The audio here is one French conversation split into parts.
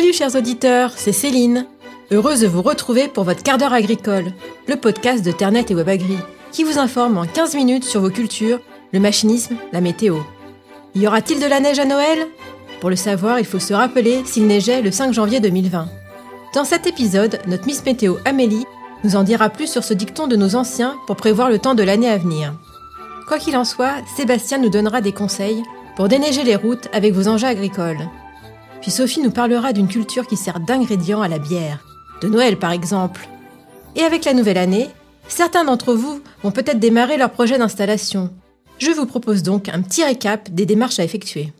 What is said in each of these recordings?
Salut chers auditeurs, c'est Céline. Heureuse de vous retrouver pour votre quart d'heure agricole, le podcast de Ternet et WebAgri, qui vous informe en 15 minutes sur vos cultures, le machinisme, la météo. Y aura-t-il de la neige à Noël? Pour le savoir, il faut se rappeler s'il neigeait le 5 janvier 2020. Dans cet épisode, notre Miss Météo Amélie nous en dira plus sur ce dicton de nos anciens pour prévoir le temps de l'année à venir. Quoi qu'il en soit, Sébastien nous donnera des conseils pour déneiger les routes avec vos engins agricoles. Puis Sophie nous parlera d'une culture qui sert d'ingrédient à la bière, de Noël par exemple. Et avec la nouvelle année, certains d'entre vous vont peut-être démarrer leur projet d'installation. Je vous propose donc un petit récap des démarches à effectuer.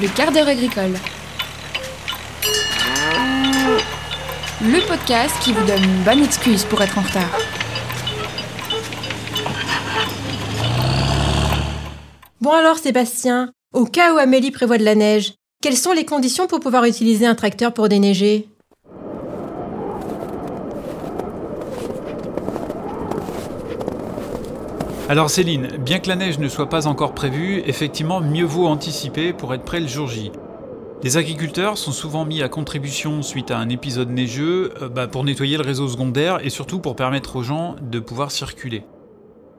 Le quart d'heure agricole. Le podcast qui vous donne une bonne excuse pour être en retard. Bon alors Sébastien, au cas où Amélie prévoit de la neige, quelles sont les conditions pour pouvoir utiliser un tracteur pour déneiger? Alors Céline, bien que la neige ne soit pas encore prévue, effectivement mieux vaut anticiper pour être prêt le jour J. Les agriculteurs sont souvent mis à contribution suite à un épisode neigeux euh, bah, pour nettoyer le réseau secondaire et surtout pour permettre aux gens de pouvoir circuler.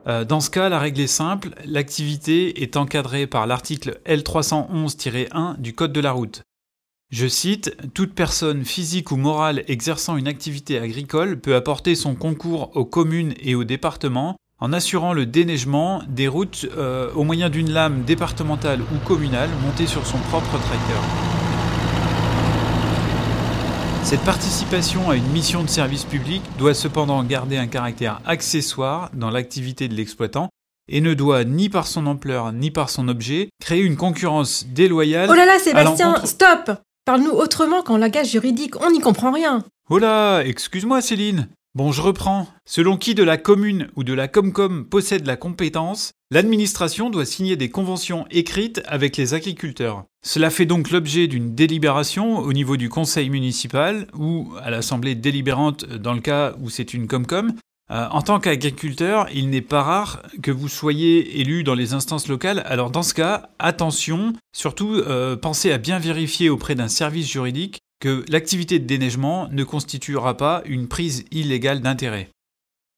Euh, dans ce cas, la règle est simple, l'activité est encadrée par l'article L311-1 du Code de la route. Je cite, Toute personne physique ou morale exerçant une activité agricole peut apporter son concours aux communes et aux départements en assurant le déneigement des routes euh, au moyen d'une lame départementale ou communale montée sur son propre tracteur. Cette participation à une mission de service public doit cependant garder un caractère accessoire dans l'activité de l'exploitant et ne doit ni par son ampleur ni par son objet créer une concurrence déloyale. Oh là là Sébastien, stop Parle-nous autrement qu'en langage juridique, on n'y comprend rien. Oh là, excuse-moi Céline. Bon, je reprends. Selon qui de la commune ou de la Comcom possède la compétence, l'administration doit signer des conventions écrites avec les agriculteurs. Cela fait donc l'objet d'une délibération au niveau du conseil municipal ou à l'assemblée délibérante dans le cas où c'est une Comcom. Euh, en tant qu'agriculteur, il n'est pas rare que vous soyez élu dans les instances locales. Alors dans ce cas, attention, surtout euh, pensez à bien vérifier auprès d'un service juridique que l'activité de déneigement ne constituera pas une prise illégale d'intérêt.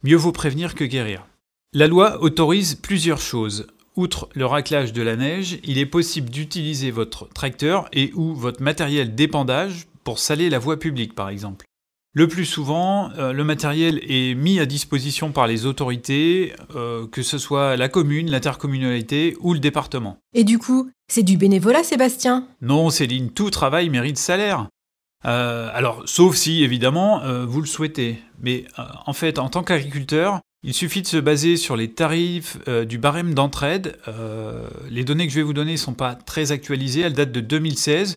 Mieux vaut prévenir que guérir. La loi autorise plusieurs choses. Outre le raclage de la neige, il est possible d'utiliser votre tracteur et ou votre matériel d'épandage pour saler la voie publique par exemple. Le plus souvent, euh, le matériel est mis à disposition par les autorités, euh, que ce soit la commune, l'intercommunalité ou le département. Et du coup, c'est du bénévolat Sébastien? Non Céline, tout travail mérite salaire. Euh, alors, sauf si, évidemment, euh, vous le souhaitez. Mais euh, en fait, en tant qu'agriculteur, il suffit de se baser sur les tarifs du barème d'entraide. les données que je vais vous donner ne sont pas très actualisées, elles datent de 2016.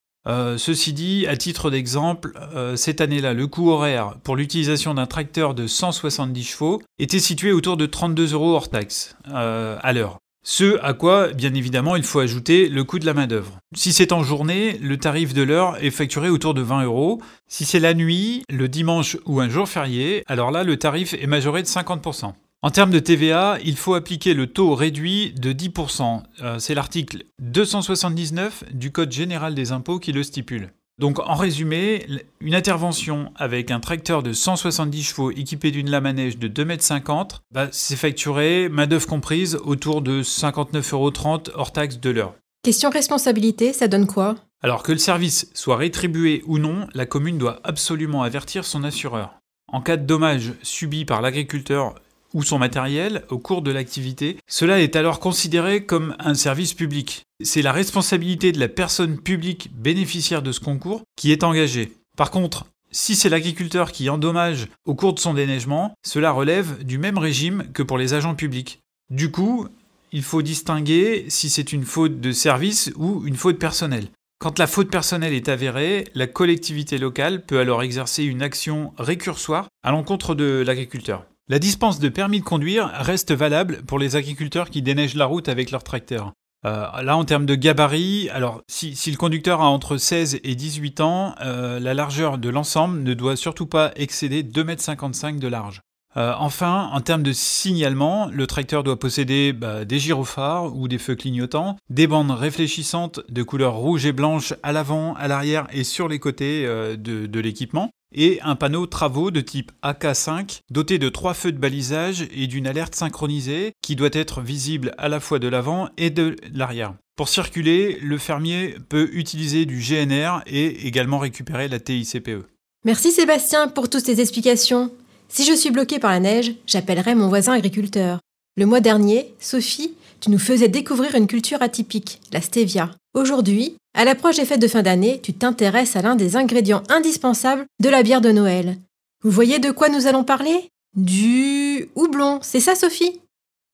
ceci dit, à titre d'exemple, cette année-là, le coût horaire pour l'utilisation d'un tracteur de 170 chevaux était situé autour de 32 euros hors taxe à l'heure. Ce à quoi, bien évidemment, il faut ajouter le coût de la main-d'œuvre. Si c'est en journée, le tarif de l'heure est facturé autour de 20 euros. Si c'est la nuit, le dimanche ou un jour férié, alors là, le tarif est majoré de 50%. En termes de TVA, il faut appliquer le taux réduit de 10%. Euh, c'est l'article 279 du Code général des impôts qui le stipule. Donc en résumé, une intervention avec un tracteur de 170 chevaux équipé d'une lame à neige de 2,50 m, bah, c'est facturé, main-d'œuvre comprise, autour de 59,30 euros hors taxe de l'heure. Question responsabilité, ça donne quoi? Alors que le service soit rétribué ou non, la commune doit absolument avertir son assureur. En cas de dommage subi par l'agriculteur ou son matériel au cours de l'activité, cela est alors considéré comme un service public. C'est la responsabilité de la personne publique bénéficiaire de ce concours qui est engagée. Par contre, si c'est l'agriculteur qui endommage au cours de son déneigement, cela relève du même régime que pour les agents publics. Du coup, il faut distinguer si c'est une faute de service ou une faute personnelle. Quand la faute personnelle est avérée, la collectivité locale peut alors exercer une action récursoire à l'encontre de l'agriculteur. La dispense de permis de conduire reste valable pour les agriculteurs qui déneigent la route avec leur tracteur. Euh, là, en termes de gabarit, alors si, le conducteur a entre 16 et 18 ans, euh, la largeur de l'ensemble ne doit surtout pas excéder 2,55 m de large. Euh, enfin, en termes de signalement, le tracteur doit posséder bah, des gyrophares ou des feux clignotants, des bandes réfléchissantes de couleur rouge et blanche à l'avant, à l'arrière et sur les côtés euh, de, l'équipement, et un panneau travaux de type AK5 doté de trois feux de balisage et d'une alerte synchronisée qui doit être visible à la fois de l'avant et de l'arrière. Pour circuler, le fermier peut utiliser du GNR et également récupérer la TICPE. Merci Sébastien pour toutes ces explications. Si je suis bloqué par la neige, j'appellerai mon voisin agriculteur. Le mois dernier, Sophie, tu nous faisais découvrir une culture atypique, la stevia. Aujourd'hui, à l'approche des fêtes de fin d'année, tu t'intéresses à l'un des ingrédients indispensables de la bière de Noël. Vous voyez de quoi nous allons parler? Du houblon, c'est ça Sophie?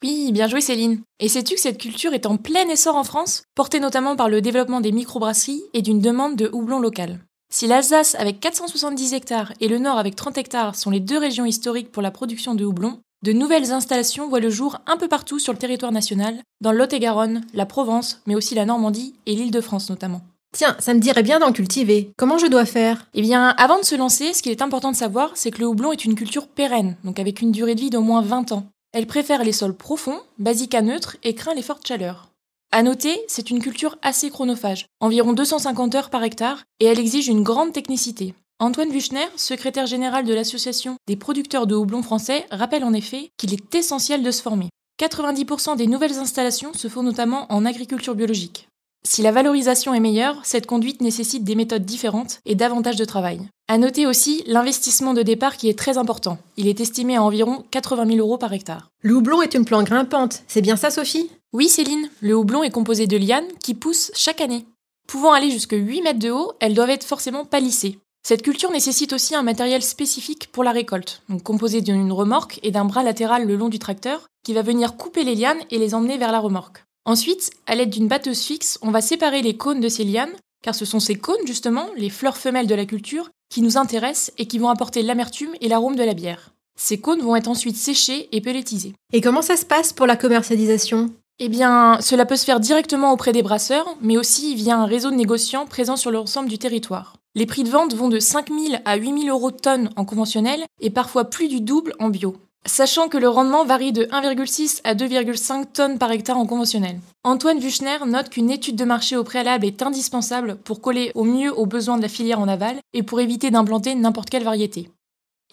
Oui, bien joué Céline. Et sais-tu que cette culture est en plein essor en France, portée notamment par le développement des microbrasseries et d'une demande de houblon local? Si l'Alsace avec 470 hectares et le Nord avec 30 hectares sont les deux régions historiques pour la production de houblon, de nouvelles installations voient le jour un peu partout sur le territoire national, dans Lot-et-Garonne, la Provence, mais aussi la Normandie et l'Île-de-France notamment. Tiens, ça me dirait bien d'en cultiver. Comment je dois faire? Eh bien, avant de se lancer, ce qu'il est important de savoir, c'est que le houblon est une culture pérenne, donc avec une durée de vie d'au moins 20 ans. Elle préfère les sols profonds, basiques à neutres et craint les fortes chaleurs. À noter, c'est une culture assez chronophage, environ 250 heures par hectare, et elle exige une grande technicité. Antoine Buchner, secrétaire général de l'Association des producteurs de houblon français, rappelle en effet qu'il est essentiel de se former. 90% des nouvelles installations se font notamment en agriculture biologique. Si la valorisation est meilleure, cette conduite nécessite des méthodes différentes et davantage de travail. À noter aussi l'investissement de départ qui est très important. Il est estimé à environ 80 000 euros par hectare. Le houblon est une plante grimpante, c'est bien ça Sophie? Oui Céline, le houblon est composé de lianes qui poussent chaque année. Pouvant aller jusqu'à 8 mètres de haut, elles doivent être forcément palissées. Cette culture nécessite aussi un matériel spécifique pour la récolte, donc composé d'une remorque et d'un bras latéral le long du tracteur qui va venir couper les lianes et les emmener vers la remorque. Ensuite, à l'aide d'une batteuse fixe, on va séparer les cônes de ces lianes, car ce sont ces cônes justement, les fleurs femelles de la culture, qui nous intéressent et qui vont apporter l'amertume et l'arôme de la bière. Ces cônes vont être ensuite séchés et pelletisés. Et comment ça se passe pour la commercialisation? Eh bien, cela peut se faire directement auprès des brasseurs, mais aussi via un réseau de négociants présent sur l'ensemble du territoire. Les prix de vente vont de 5 000 à 8 000 euros de tonne en conventionnel et parfois plus du double en bio sachant que le rendement varie de 1,6 à 2,5 tonnes par hectare en conventionnel. Antoine Vuchner note qu'une étude de marché au préalable est indispensable pour coller au mieux aux besoins de la filière en aval et pour éviter d'implanter n'importe quelle variété.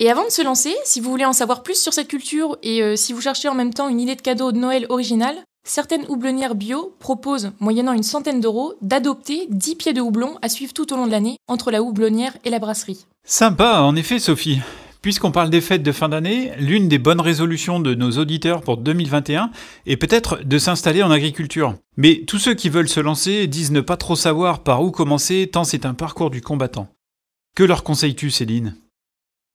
Et avant de se lancer, si vous voulez en savoir plus sur cette culture et euh, si vous cherchez en même temps une idée de cadeau de Noël originale, certaines houblonnières bio proposent, moyennant une centaine d'euros, d'adopter 10 pieds de houblon à suivre tout au long de l'année entre la houblonnière et la brasserie. Sympa, en effet, Sophie. Puisqu'on parle des fêtes de fin d'année, l'une des bonnes résolutions de nos auditeurs pour 2021 est peut-être de s'installer en agriculture. Mais tous ceux qui veulent se lancer disent ne pas trop savoir par où commencer tant c'est un parcours du combattant. Que leur conseilles-tu, Céline?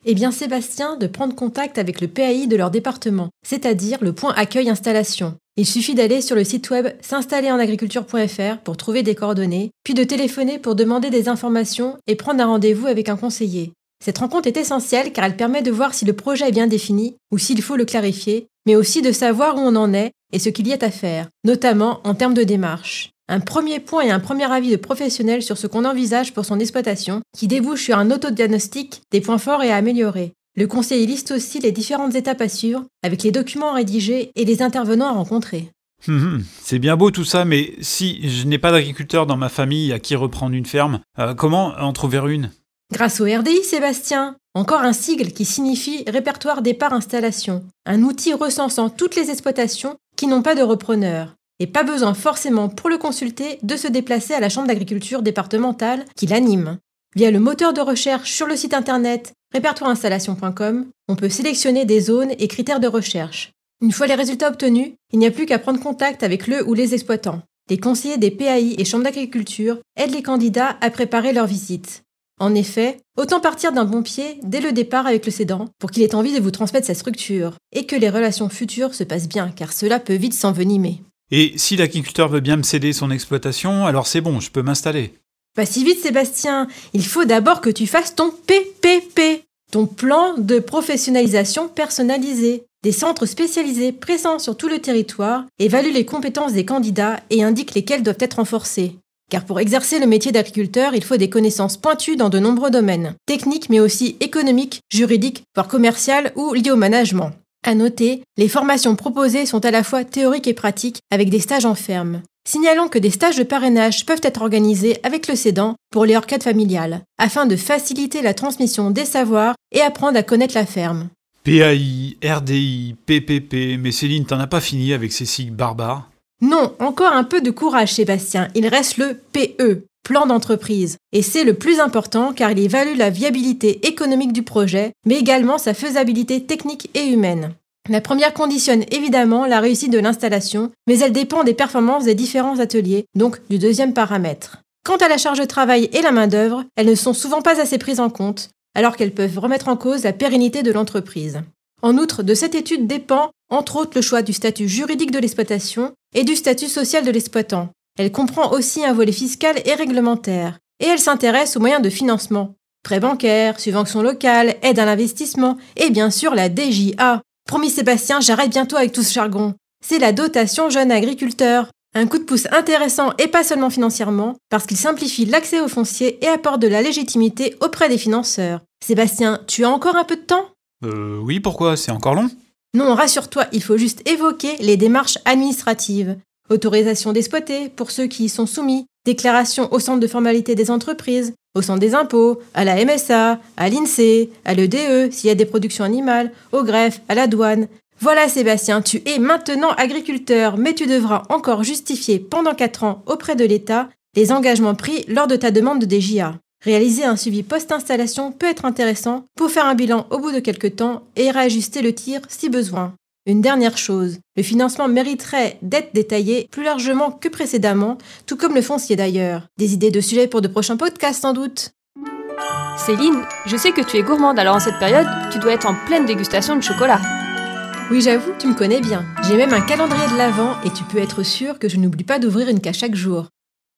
Eh bien, Sébastien, de prendre contact avec le PAI de leur département, c'est-à-dire le point accueil installation. Il suffit d'aller sur le site web s'installerenagriculture.fr pour trouver des coordonnées, puis de téléphoner pour demander des informations et prendre un rendez-vous avec un conseiller. Cette rencontre est essentielle car elle permet de voir si le projet est bien défini ou s'il faut le clarifier, mais aussi de savoir où on en est et ce qu'il y a à faire, notamment en termes de démarche. Un premier point et un premier avis de professionnel sur ce qu'on envisage pour son exploitation, qui débouche sur un autodiagnostic des points forts et à améliorer. Le conseiller liste aussi les différentes étapes à suivre, avec les documents à rédiger et les intervenants à rencontrer. Hum, hum, c'est bien beau tout ça, mais si je n'ai pas d'agriculteur dans ma famille à qui reprendre une ferme, euh, comment en trouver une? Grâce au RDI, Sébastien. Encore un sigle qui signifie répertoire départ installation. Un outil recensant toutes les exploitations qui n'ont pas de repreneur. Et pas besoin forcément pour le consulter de se déplacer à la chambre d'agriculture départementale qui l'anime. Via le moteur de recherche sur le site internet répertoireinstallation.com, on peut sélectionner des zones et critères de recherche. Une fois les résultats obtenus, il n'y a plus qu'à prendre contact avec le ou les exploitants. Les conseillers des PAI et chambres d'agriculture aident les candidats à préparer leur visite. En effet, autant partir d'un bon pied dès le départ avec le cédant pour qu'il ait envie de vous transmettre sa structure et que les relations futures se passent bien car cela peut vite s'envenimer. Et si l'agriculteur veut bien me céder son exploitation, alors c'est bon, je peux m'installer. Pas si vite Sébastien, il faut d'abord que tu fasses ton PPP, ton plan de professionnalisation personnalisé. Des centres spécialisés présents sur tout le territoire évaluent les compétences des candidats et indiquent lesquelles doivent être renforcées. car pour exercer le métier d'agriculteur, il faut des connaissances pointues dans de nombreux domaines, techniques mais aussi économiques, juridiques, voire commerciales ou liés au management. À noter, les formations proposées sont à la fois théoriques et pratiques avec des stages en ferme. Signalons que des stages de parrainage peuvent être organisés avec le cédant pour les orcades familiales, afin de faciliter la transmission des savoirs et apprendre à connaître la ferme. PAI, RDI, PPP, mais Céline, t'en as pas fini avec ces sigles barbares? Non, encore un peu de courage Sébastien, il reste le PE, plan d'entreprise. Et c'est le plus important car il évalue la viabilité économique du projet, mais également sa faisabilité technique et humaine. La première conditionne évidemment la réussite de l'installation, mais elle dépend des performances des différents ateliers, donc du deuxième paramètre. Quant à la charge de travail et la main-d'œuvre, elles ne sont souvent pas assez prises en compte, alors qu'elles peuvent remettre en cause la pérennité de l'entreprise. En outre, de cette étude dépend, entre autres, le choix du statut juridique de l'exploitation et du statut social de l'exploitant. Elle comprend aussi un volet fiscal et réglementaire, et elle s'intéresse aux moyens de financement. Prêts bancaires, subventions locales, aide à l'investissement, et bien sûr la DJA, Promis Sébastien, j'arrête bientôt avec tout ce jargon. C'est la dotation jeune agriculteur. Un coup de pouce intéressant et pas seulement financièrement, parce qu'il simplifie l'accès au foncier et apporte de la légitimité auprès des financeurs. Sébastien, tu as encore un peu de temps? Euh oui, pourquoi? C'est encore long? Non, rassure-toi, il faut juste évoquer les démarches administratives. Autorisation d'exploiter pour ceux qui y sont soumis, déclaration au centre de formalité des entreprises, au centre des impôts, à la MSA, à l'INSEE, à l'EDE s'il y a des productions animales, au greffe, à la douane. Voilà Sébastien, tu es maintenant agriculteur, mais tu devras encore justifier pendant 4 ans auprès de l'État les engagements pris lors de ta demande de DJA. Réaliser un suivi post-installation peut être intéressant pour faire un bilan au bout de quelques temps et réajuster le tir si besoin. Une dernière chose, le financement mériterait d'être détaillé plus largement que précédemment, tout comme le foncier d'ailleurs. Des idées de sujets pour de prochains podcasts sans doute Céline, je sais que tu es gourmande, alors en cette période, tu dois être en pleine dégustation de chocolat. Oui, j'avoue, tu me connais bien. J'ai même un calendrier de l'Avent et tu peux être sûr que je n'oublie pas d'ouvrir une cage chaque jour.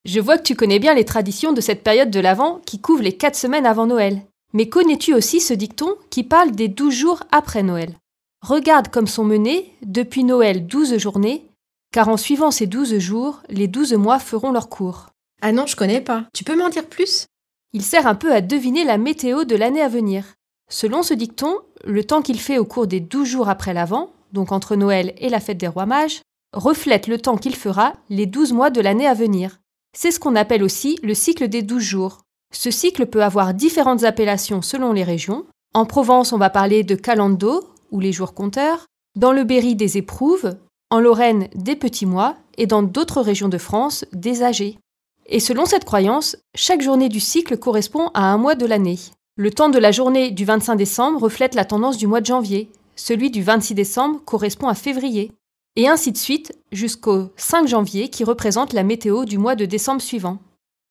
Je vois que tu connais bien les traditions de cette période de l'Avent qui couvre les 4 semaines avant Noël. Mais connais-tu aussi ce dicton qui parle des 12 jours après Noël? Regarde comme sont menés, depuis Noël, 12 journées, car en suivant ces 12 jours, les 12 mois feront leur cours. Ah non, je connais pas. Tu peux m'en dire plus? Il sert un peu à deviner la météo de l'année à venir. Selon ce dicton, le temps qu'il fait au cours des 12 jours après l'Avent, donc entre Noël et la fête des rois mages, reflète le temps qu'il fera les 12 mois de l'année à venir. C'est ce qu'on appelle aussi le cycle des 12 jours. Ce cycle peut avoir différentes appellations selon les régions. En Provence, on va parler de calando ou les jours compteurs, dans le Berry des éprouves, en Lorraine des petits mois et dans d'autres régions de France des âgés. Et selon cette croyance, chaque journée du cycle correspond à un mois de l'année. Le temps de la journée du 25 décembre reflète la tendance du mois de janvier, celui du 26 décembre correspond à février, et ainsi de suite jusqu'au 5 janvier qui représente la météo du mois de décembre suivant.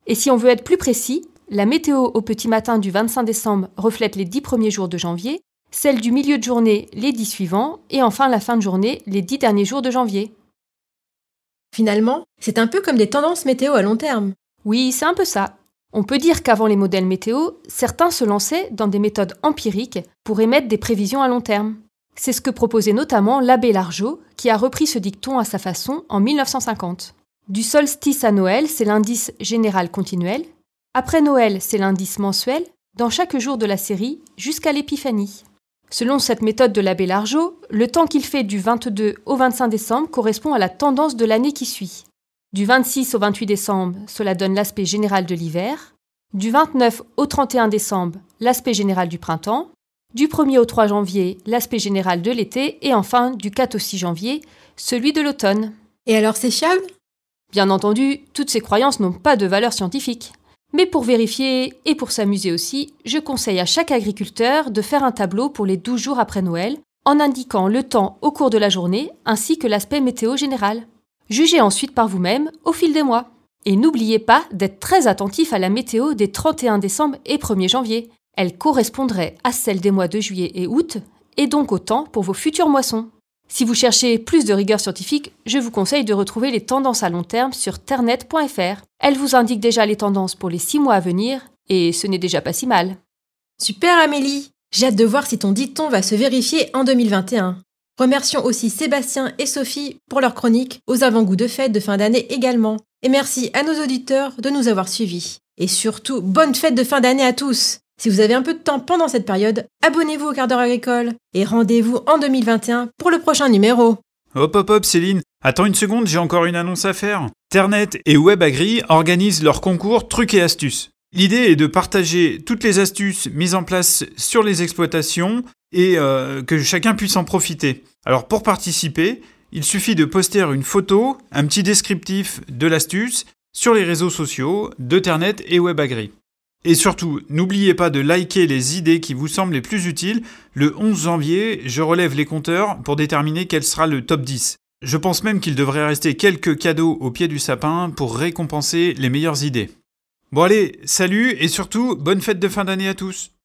Et si on veut être plus précis, la météo au petit matin du 25 décembre reflète les 10 premiers jours de janvier, celle du milieu de journée les 10 suivants, et enfin la fin de journée les 10 derniers jours de janvier. Finalement, c'est un peu comme des tendances météo à long terme. Oui, c'est un peu ça. On peut dire qu'avant les modèles météo, certains se lançaient dans des méthodes empiriques pour émettre des prévisions à long terme. C'est ce que proposait notamment l'abbé Largeau, qui a repris ce dicton à sa façon en 1950. Du solstice à Noël, c'est l'indice général continuel. Après Noël, c'est l'indice mensuel, dans chaque jour de la série, jusqu'à l'épiphanie. Selon cette méthode de l'abbé Largeau, le temps qu'il fait du 22 au 25 décembre correspond à la tendance de l'année qui suit. Du 26 au 28 décembre, cela donne l'aspect général de l'hiver. Du 29 au 31 décembre, l'aspect général du printemps. Du 1er au 3 janvier, l'aspect général de l'été. Et enfin, du 4 au 6 janvier, celui de l'automne. Et alors c'est fiable? Bien entendu, toutes ces croyances n'ont pas de valeur scientifique. Mais pour vérifier et pour s'amuser aussi, je conseille à chaque agriculteur de faire un tableau pour les 12 jours après Noël, en indiquant le temps au cours de la journée ainsi que l'aspect météo général. Jugez ensuite par vous-même au fil des mois. Et n'oubliez pas d'être très attentif à la météo des 31 décembre et 1er janvier. Elle correspondrait à celle des mois de juillet et août, et donc au temps pour vos futures moissons. Si vous cherchez plus de rigueur scientifique, je vous conseille de retrouver les tendances à long terme sur ternet.fr. Elle vous indique déjà les tendances pour les 6 mois à venir, et ce n'est déjà pas si mal. Super Amélie J'ai hâte de voir si ton dicton va se vérifier en 2021. Remercions aussi Sébastien et Sophie pour leur chronique aux avant-goûts de fête de fin d'année également. Et merci à nos auditeurs de nous avoir suivis. Et surtout, bonne fête de fin d'année à tous Si vous avez un peu de temps pendant cette période, abonnez-vous au quart d'heure agricole et rendez-vous en 2021 pour le prochain numéro. Hop hop hop Céline, attends une seconde, j'ai encore une annonce à faire. Ternet et WebAgri organisent leur concours trucs et astuces. L'idée est de partager toutes les astuces mises en place sur les exploitations et euh, que chacun puisse en profiter. Alors pour participer, il suffit de poster une photo, un petit descriptif de l'astuce sur les réseaux sociaux de Ternet et WebAgri. Et surtout, n'oubliez pas de liker les idées qui vous semblent les plus utiles. Le 11 janvier, je relève les compteurs pour déterminer quel sera le top 10. Je pense même qu'il devrait rester quelques cadeaux au pied du sapin pour récompenser les meilleures idées. Bon allez, salut et surtout, bonne fête de fin d'année à tous